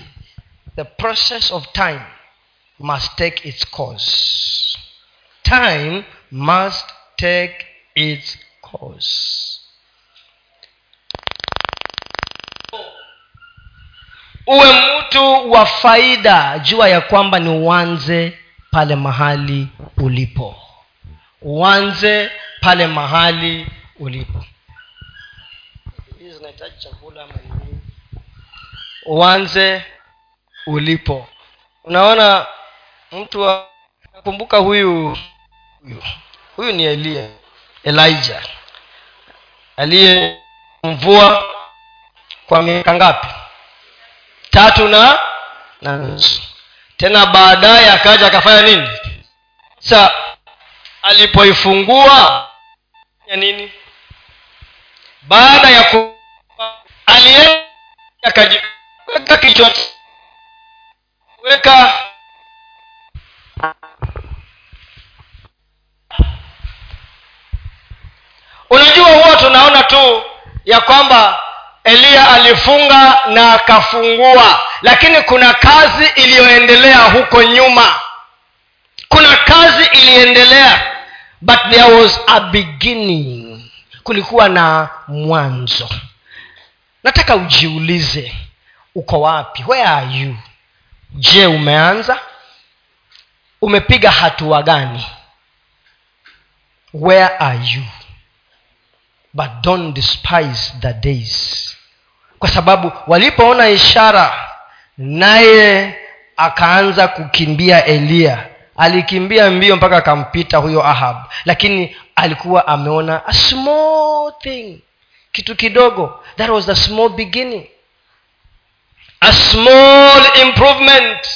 the process of time must take its course. Time must take its course. Uwe mtu wa faida jua ya kwamba ni uanze pale mahali ulipo. Uanze pale mahali ulipo. Hizi zinahitaji chakula ama uanze ulipo. Unaona mtu nakumbuka huyu huyu huyu ni elia elijah aliyemvua kwa miaka ngapi? Tatu na na nusu. Tena baadaye akaja akafanya nini? Sa alipoifungua ya nini? Baada ya ku alienda akajiweka kichwa weka. Unajua huwa tunaona tu ya kwamba eliya alifunga na akafungua lakini kuna kazi iliyoendelea huko nyuma. Kuna kazi iliendelea but there was a beginning. Kulikuwa na mwanzo. Nataka ujiulize uko wapi? Where are you? Je umeanza? Umepiga hatua gani? Where are you? But don't despise the days. Kwa sababu walipoona ishara naye akaanza kukimbia eliya alikimbia mbio mpaka akampita huyo ahab. Lakini alikuwa ameona a small thing kitu kidogo. That was the small beginning a small improvement.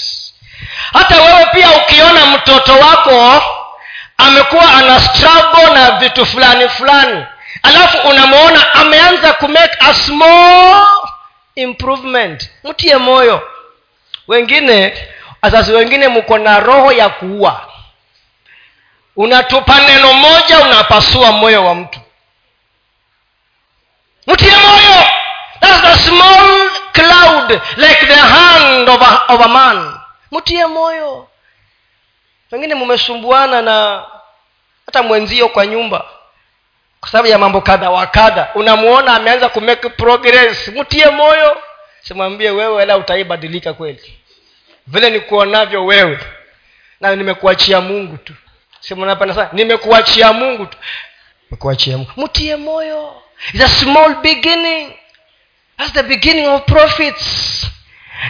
Hata wewe pia ukiona mtoto wako amekuwa ana struggle na vitu fulani fulani alafu unamwona ameanza kumake a small improvement. Mtie moyo. Wengine wazazi wengine mko na roho ya kuua. Unatupa neno moja unapasua moyo wa mtu. Mtie moyo. Thats the small cloud like the hand of a, of a man. Mtie moyo. Wengine mumesumbuana na hata mwenzio kwa nyumba. Kwa sababu ya mambo kadha wa kadha. Unamuona ameanza kumake progress. Mtie moyo. Simwambie wewe wala utaibadilika kweli. Vile nikuonavyo wewe. Na nimekuachia mungu tu. Simunapenda sana nimekuachia mungu tu. Mtie moyo. It's a small beginning That's the beginning of profits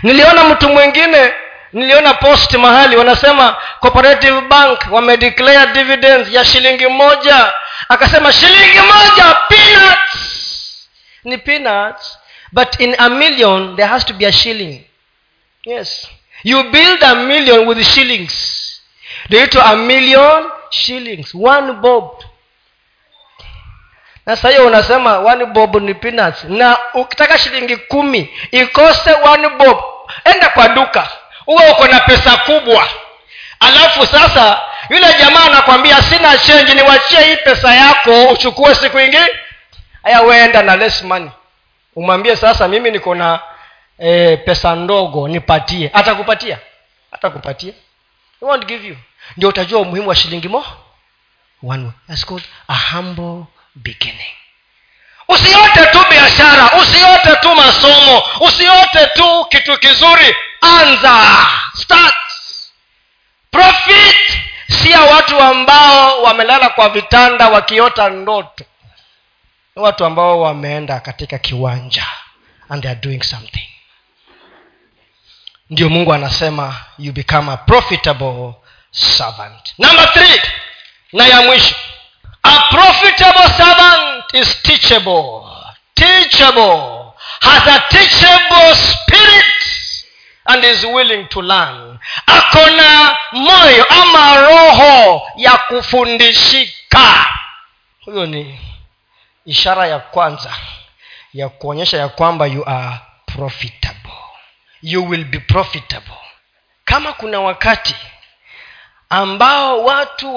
niliona mtu mwingine niliona post mahali wanasema cooperative bank wamedeclare dividends ya shilingi moja. Akasema shilingi moja peanuts. Ni peanuts but in a million there has to be a shilling. Yes. You build a million with shillings. Naitwa a million shillings. One bob na hiyo unasema one bob ni peanuts. Na ukitaka shilingi kumi ikose one bob. Enda kwa duka. Huwe uko na pesa kubwa. Alafu sasa yule jamaa anakwambia sina chenji niwachie hii pesa yako uchukue siku ingine. Haya weenda na less money. Umwambie sasa mimi niko na e, pesa ndogo nipatie. Atakupatia? Atakupatia. Won't give you. Ndio utajua umuhimu wa shilingi mo? One That's called a humble beginning. Usiote tu biashara usiote tu masomo usiote tu kitu kizuri. Anza. Start. Profit. Si watu ambao wamelala kwa vitanda wakiota ndoto. Ni watu ambao wameenda katika kiwanja and they are doing something. Ndio mungu anasema you become a profitable servant. Number three na ya mwisho a profitable servant is teachable. Teachable. Has a teachable spirit and is willing to learn. Ako moyo ama roho ya kufundishika. Huyo ni ishara ya kwanza ya kuonyesha ya kwamba you are profitable. You will be profitable. Kama kuna wakati ambao watu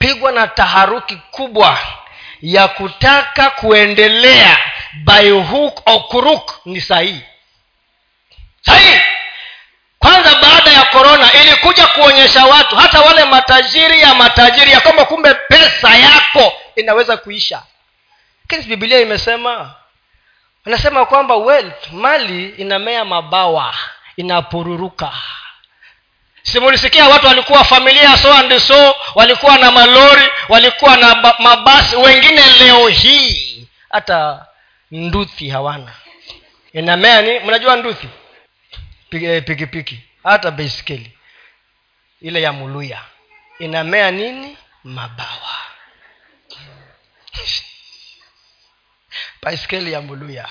wamepigwa na taharuki kubwa ya kutaka kuendelea by hook or crook. Ni sahihi? Sahihi! Kwanza baada ya korona ilikuja kuonyesha watu hata wale matajiri ya matajiri ya kwamba kumbe pesa yako inaweza kuisha. Lakini bibilia imesema anasema kwamba wealth mali inamea mabawa inapururuka simulisikia watu walikuwa familia so and so walikuwa na malori walikuwa na mabasi wengine leo hii hata nduthi hawana. Inamea mnajua nduthi? Pikipiki piki. hata baiskeli ile ya muluya. Inamea nini? Mabawa. [laughs] Baiskeli ya muluya.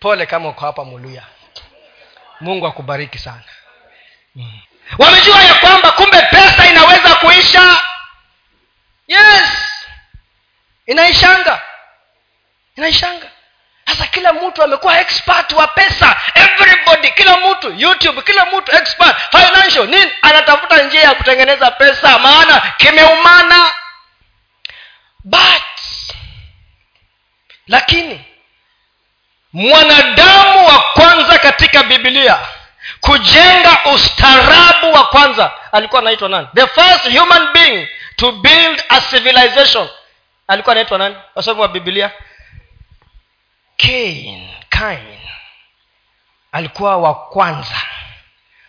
Pole kama uko hapa muluya. Mungu akubariki sana. Mm. Wamejua ya kwamba kumbe pesa inaweza kuisha. Yes. Inaishanga. Inaishanga. Sasa kila mtu amekuwa expert wa pesa. Everybody kila mtu youtube kila mtu expert. Financial nini? Anatafuta njia ya kutengeneza pesa maana kimeumana. But lakini mwanadamu wa kwanza katika biblia kujenga ustaarabu wa kwanza. Alikuwa anaitwa nani? The first human being to build a civilization. Alikuwa anaitwa nani? Wasomi wa bibilia Cain, Cain alikuwa wa kwanza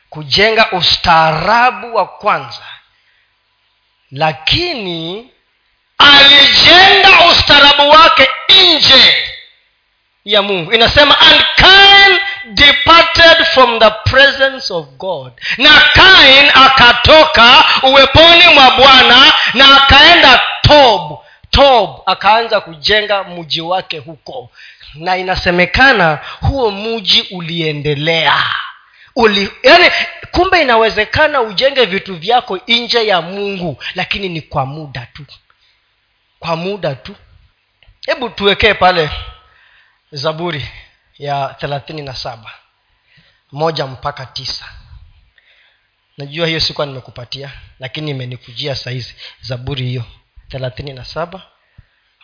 kujenga ustaarabu wa kwanza lakini alijenga ustaarabu wake nje ya mungu. Inasema and Cain departed from the presence of god. Na kain akatoka uweponi mwa bwana na akaenda tob. Tob akaanza kujenga mji wake huko. Na inasemekana huo mji uliendelea. Uli, yani kumbe inawezekana ujenge vitu vyako nje ya mungu lakini ni kwa muda tu. Kwa muda tu. Hebu tuwekee pale zaburi ya thelathini na saba. Moja mpaka tisa. Najua hiyo sikuwa nimekupatia lakini imenikujia sahizi zaburi hiyo thelathini na saba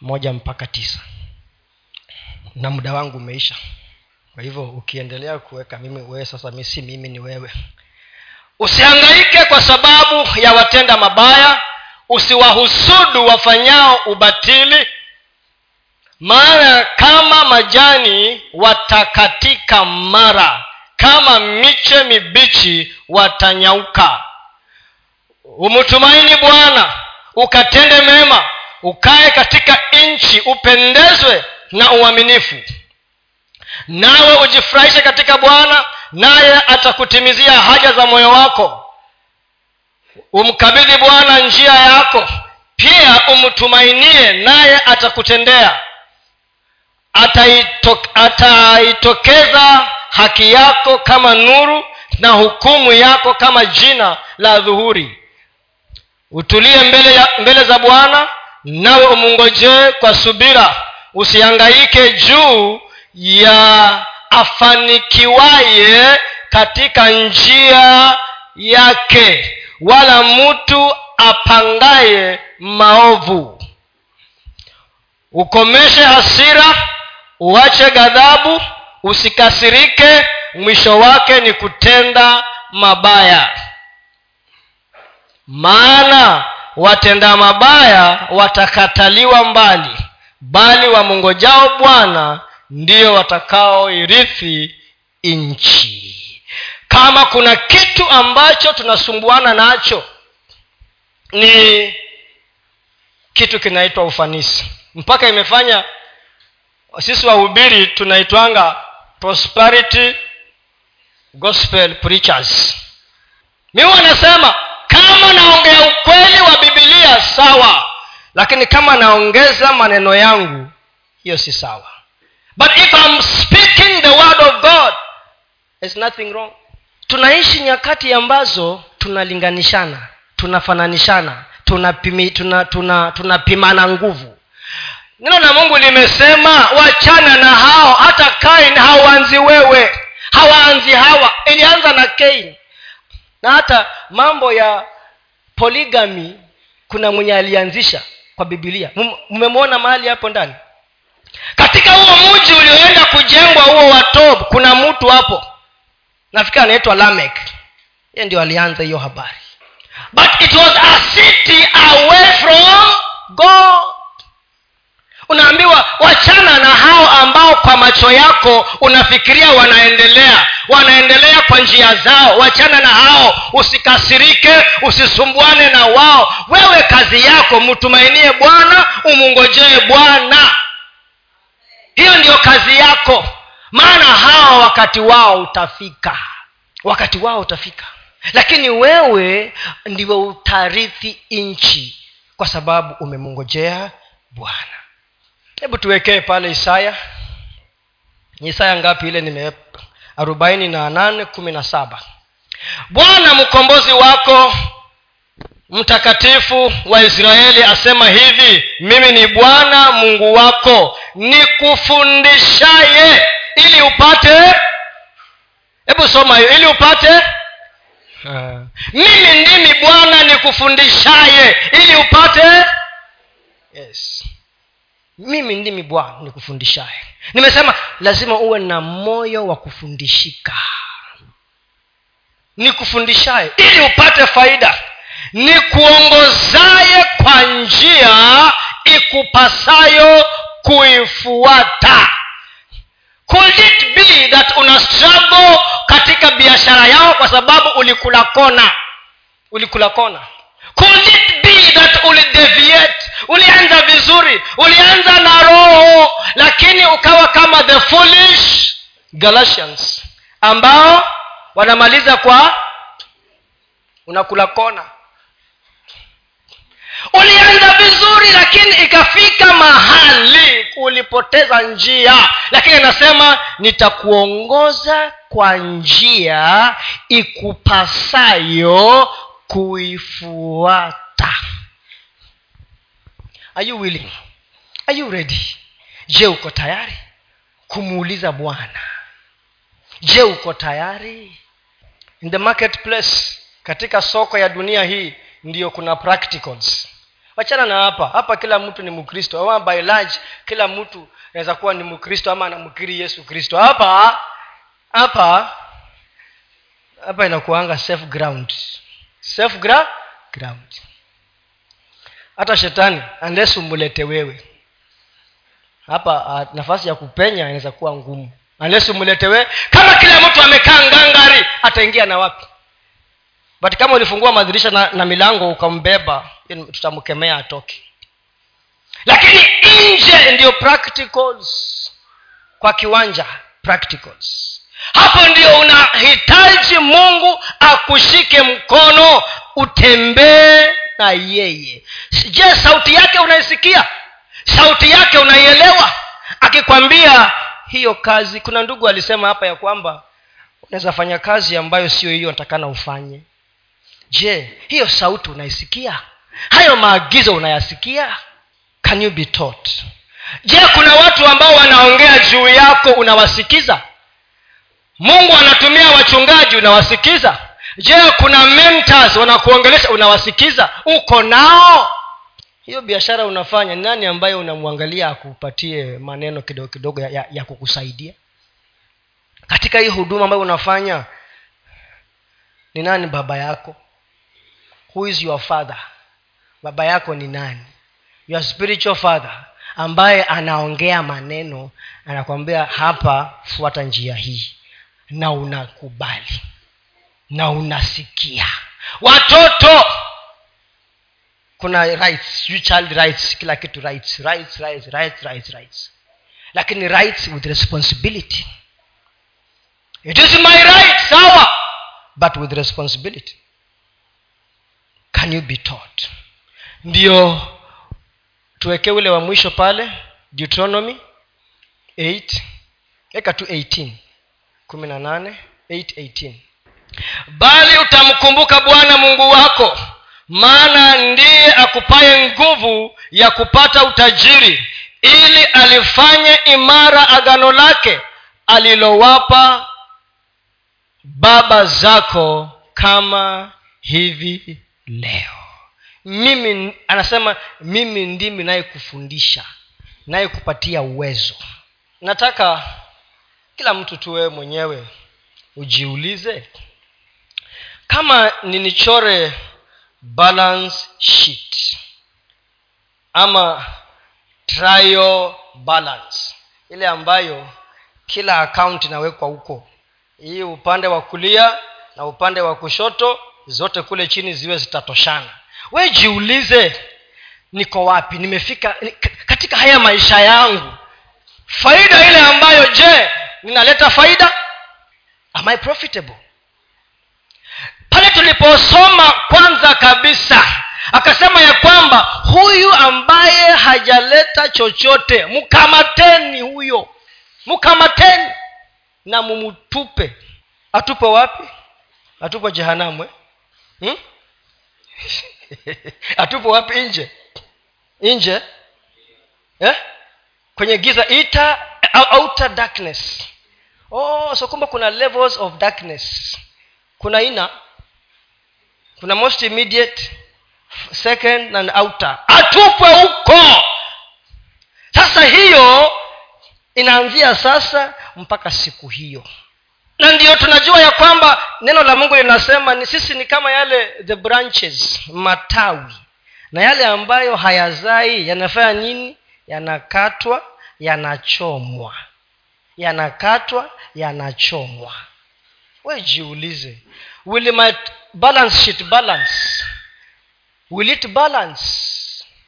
moja mpaka tisa. Na muda wangu umeisha. Kwa hivyo ukiendelea kuweka mimi wewe sasa mi si mimi ni wewe. Usihangaike kwa sababu ya watenda mabaya. Usiwahusudu wafanyao ubatili maana kama majani watakatika mara kama miche mibichi watanyauka. Umtumaini bwana ukatende mema ukae katika nchi upendezwe na uaminifu. Nawe ujifurahishe katika bwana naye atakutimizia haja za moyo wako. Umkabidhi bwana njia yako pia umtumainie naye atakutendea ataitokeza haki yako kama nuru na hukumu yako kama jina la dhuhuri. Utulie mbele, mbele za bwana nawe umungojee kwa subira. Usihangaike juu ya afanikiwaye katika njia yake wala mtu apangaye maovu. Ukomeshe hasira uache ghadhabu usikasirike mwisho wake ni kutenda mabaya. Maana watenda mabaya watakataliwa mbali bali wamongojao bwana ndiyo watakaoirithi nchi. Kama kuna kitu ambacho tunasumbuana nacho ni kitu kinaitwa ufanisi. Mpaka imefanya sisi wahubiri tunaitwanga prosperity gospel preachers. Mi wanasema kama naongea ukweli wa bibilia sawa. Lakini kama naongeza maneno yangu hiyo si sawa. But if I'm speaking the word of god nothing wrong. Tunaishi nyakati ambazo tunalinganishana tunafananishana tunapimana tuna, tuna, tuna nguvu neno la mungu limesema wachana na hao hata kain hawaanzi wewe. Hawaanzi hawa. Ilianza na kain na hata mambo ya poligami kuna mwenye alianzisha kwa bibilia mmemwona mahali hapo ndani? Katika huo mji ulioenda kujengwa huo wa kuna mtu hapo. Nafikiri anaitwa lamek. Ye ndio alianza hiyo habari. But it was a city away from god unaambiwa wachana na hao ambao kwa macho yako unafikiria wanaendelea. Wanaendelea kwa njia zao. Wachana na hao. Usikasirike usisumbuane na wao. Wewe kazi yako mtumainie bwana umungojee bwana. Hiyo ndiyo kazi yako. Maana hawa wakati wao utafika. Wakati wao utafika. Lakini wewe ndiwe utarithi nchi kwa sababu umemungojea bwana hebu tuwekee pale isaya. Isaya ngapi ile nime arobaini na nane kumi na saba. Bwana mkombozi wako mtakatifu wa israeli asema hivi mimi ni bwana mungu wako nikufundishaye ili upate hebu soma hiyo ili upate uh, mimi ndimi bwana nikufundishaye ili upate yes mimi ndimi bwana nikufundishaye. Nimesema lazima uwe na moyo wa kufundishika. Nikufundishaye ili upate faida. Nikuongozaye kwa njia ikupasayo kuifuata. Could it be that una struggle katika biashara yao kwa sababu ulikula kona? Ulikula kona. Could it that ulideviate. Ulianza vizuri. Ulianza na roho. Lakini ukawa kama the foolish galatians ambao wanamaliza kwa unakula kona. Ulianza vizuri lakini ikafika mahali ulipoteza njia. Lakini anasema nitakuongoza kwa njia ikupasayo kuifuata are you willing? Are you ready? Je uko tayari kumuuliza bwana? Je uko tayari? In the marketplace katika soko ya dunia hii ndiyo kuna practicals. Wachana na hapa. Hapa kila mtu ni mkristo. Ama by large kila mtu anaweza kuwa ni mkristo ama anamkiri yesu kristo. Hapa hapa hapa inakuanga safe ground safe gra- ground hata shetani unless umulete wewe. Hapa uh, nafasi ya kupenya inaweza kuwa ngumu. Unless umulete wewe kama kila mtu amekaa ngangari ataingia na wapi? But kama ulifungua madirisha na, na milango ukambeba tutamkemea atoke. Lakini nje ndio practicals. Kwa kiwanja practicals. Hapo ndio unahitaji mungu akushike mkono utembee na yeye. Je sauti yake unaisikia? Sauti yake unaielewa? Akikwambia hiyo kazi kuna ndugu alisema hapa ya kwamba unaweza fanya kazi ambayo sio hiyo natakana ufanye. Je hiyo sauti unaisikia? Hayo maagizo unayasikia? Can you be taught? Je kuna watu ambao wanaongea juu yako unawasikiza? Mungu anatumia wachungaji unawasikiza je kuna mentors wanakuongelesha unawasikiza? Uko nao? Hiyo biashara unafanya nani ambaye unamwangalia akupatie maneno kidogo kidogo ya, ya, ya kukusaidia? Katika hii huduma ambayo unafanya ni nani baba yako? Who is your father? Baba yako ni nani? Your spiritual father ambaye anaongea maneno anakwambia hapa fuata njia hii na unakubali na unasikia. Watoto kuna rights you child rights kila kitu rights rights rights rights rights rights. Lakini rights with responsibility. It is my right sawa but with responsibility. Can you be taught? Ndio tuweke ule wa mwisho pale deuteronomy 8 eka tu 18 kumi na nane 8 bali utamkumbuka bwana mungu wako maana ndiye akupaye nguvu ya kupata utajiri ili alifanye imara agano lake alilowapa baba zako kama hivi leo. Mimi anasema mimi ndimi nayekufundisha nayekupatia uwezo. Nataka kila mtu tuwe mwenyewe ujiulize kama ninichore balance sheet ama trial balance ile ambayo kila akaunti inawekwa huko. Hii upande wa kulia na upande wa kushoto zote kule chini ziwe zitatoshana. We jiulize niko wapi? Nimefika katika haya maisha yangu faida ile ambayo je ninaleta faida? Am I profitable pale tuliposoma kwanza kabisa akasema ya kwamba huyu ambaye hajaleta chochote mkamateni huyo mkamateni na mumtupe atupe wapi? Atupe jehanamwe hmm? [laughs] atupe wapi? Nje. Nje. Eh? kwenye giza ita outer darkness. Oh so kumbe kuna levels of darkness. Kuna ina kuna most immediate second and outer. Atupwe huko. Sasa hiyo inaanzia sasa mpaka siku hiyo. Na ndiyo tunajua ya kwamba neno la mungu linasema ni sisi ni kama yale the branches matawi. Na yale ambayo hayazai yanafanya nini? Yanakatwa yanachomwa. Yanakatwa yanachomwa. We jiulize will my balance sheet balance. Will it balance?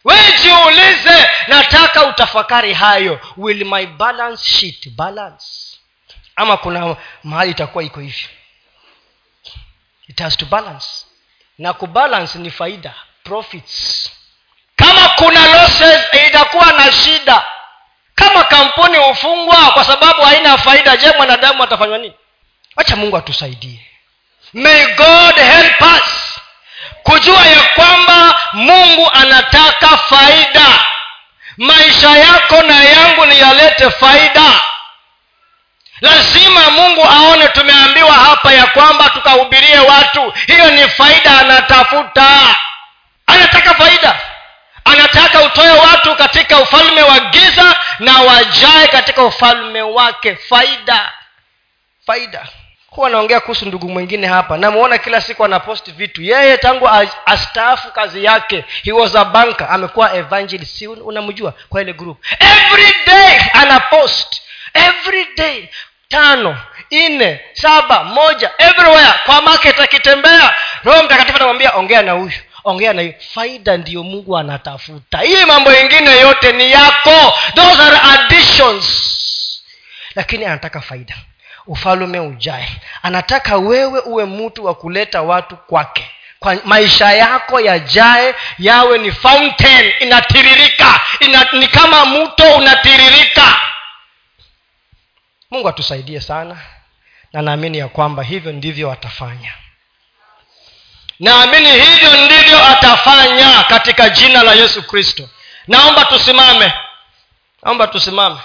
Wejiulize nataka utafakari hayo. Will my balance sheet balance? Ama kuna mahali itakuwa iko hivyo. It has to balance. Na kubalance ni faida profits. Kama kuna losses itakuwa na shida. Kama kampuni hufungwa kwa sababu haina faida je mwanadamu atafanywa nini? Wacha mungu atusaidie may god help us kujua ya kwamba mungu anataka faida. Maisha yako na yangu ni yalete faida. Lazima mungu aone tumeambiwa hapa ya kwamba tukahubirie watu. Hiyo ni faida anatafuta. Anataka faida. Anataka utoe watu katika ufalme wa giza na wajae katika ufalme wake. Faida. Faida huwa anaongea kuhusu ndugu mwingine hapa. Namuona kila siku anaposti vitu. Yeye tangu astaafu kazi yake he was a banker. Amekuwa evangelist. Si unamjua? Kwa ile group. Every day anapost every day. Tano nne saba moja everywhere. Kwa market akitembea roho mtakatifu anamwambia ongea na huyu. Ongea na faida ndiyo mungu anatafuta. Hii mambo yingine yote ni yako. Those are additions. Lakini anataka faida ufalume ujae. Anataka wewe uwe mtu wa kuleta watu kwake. Kwa maisha yako yajae yawe ni fountain inatiririka. Ina, ni kama mto unatiririka. Mungu atusaidie sana na naamini ya kwamba hivyo ndivyo atafanya. Naamini hivyo ndivyo atafanya katika jina la yesu kristo. Naomba tusimame. Naomba tusimame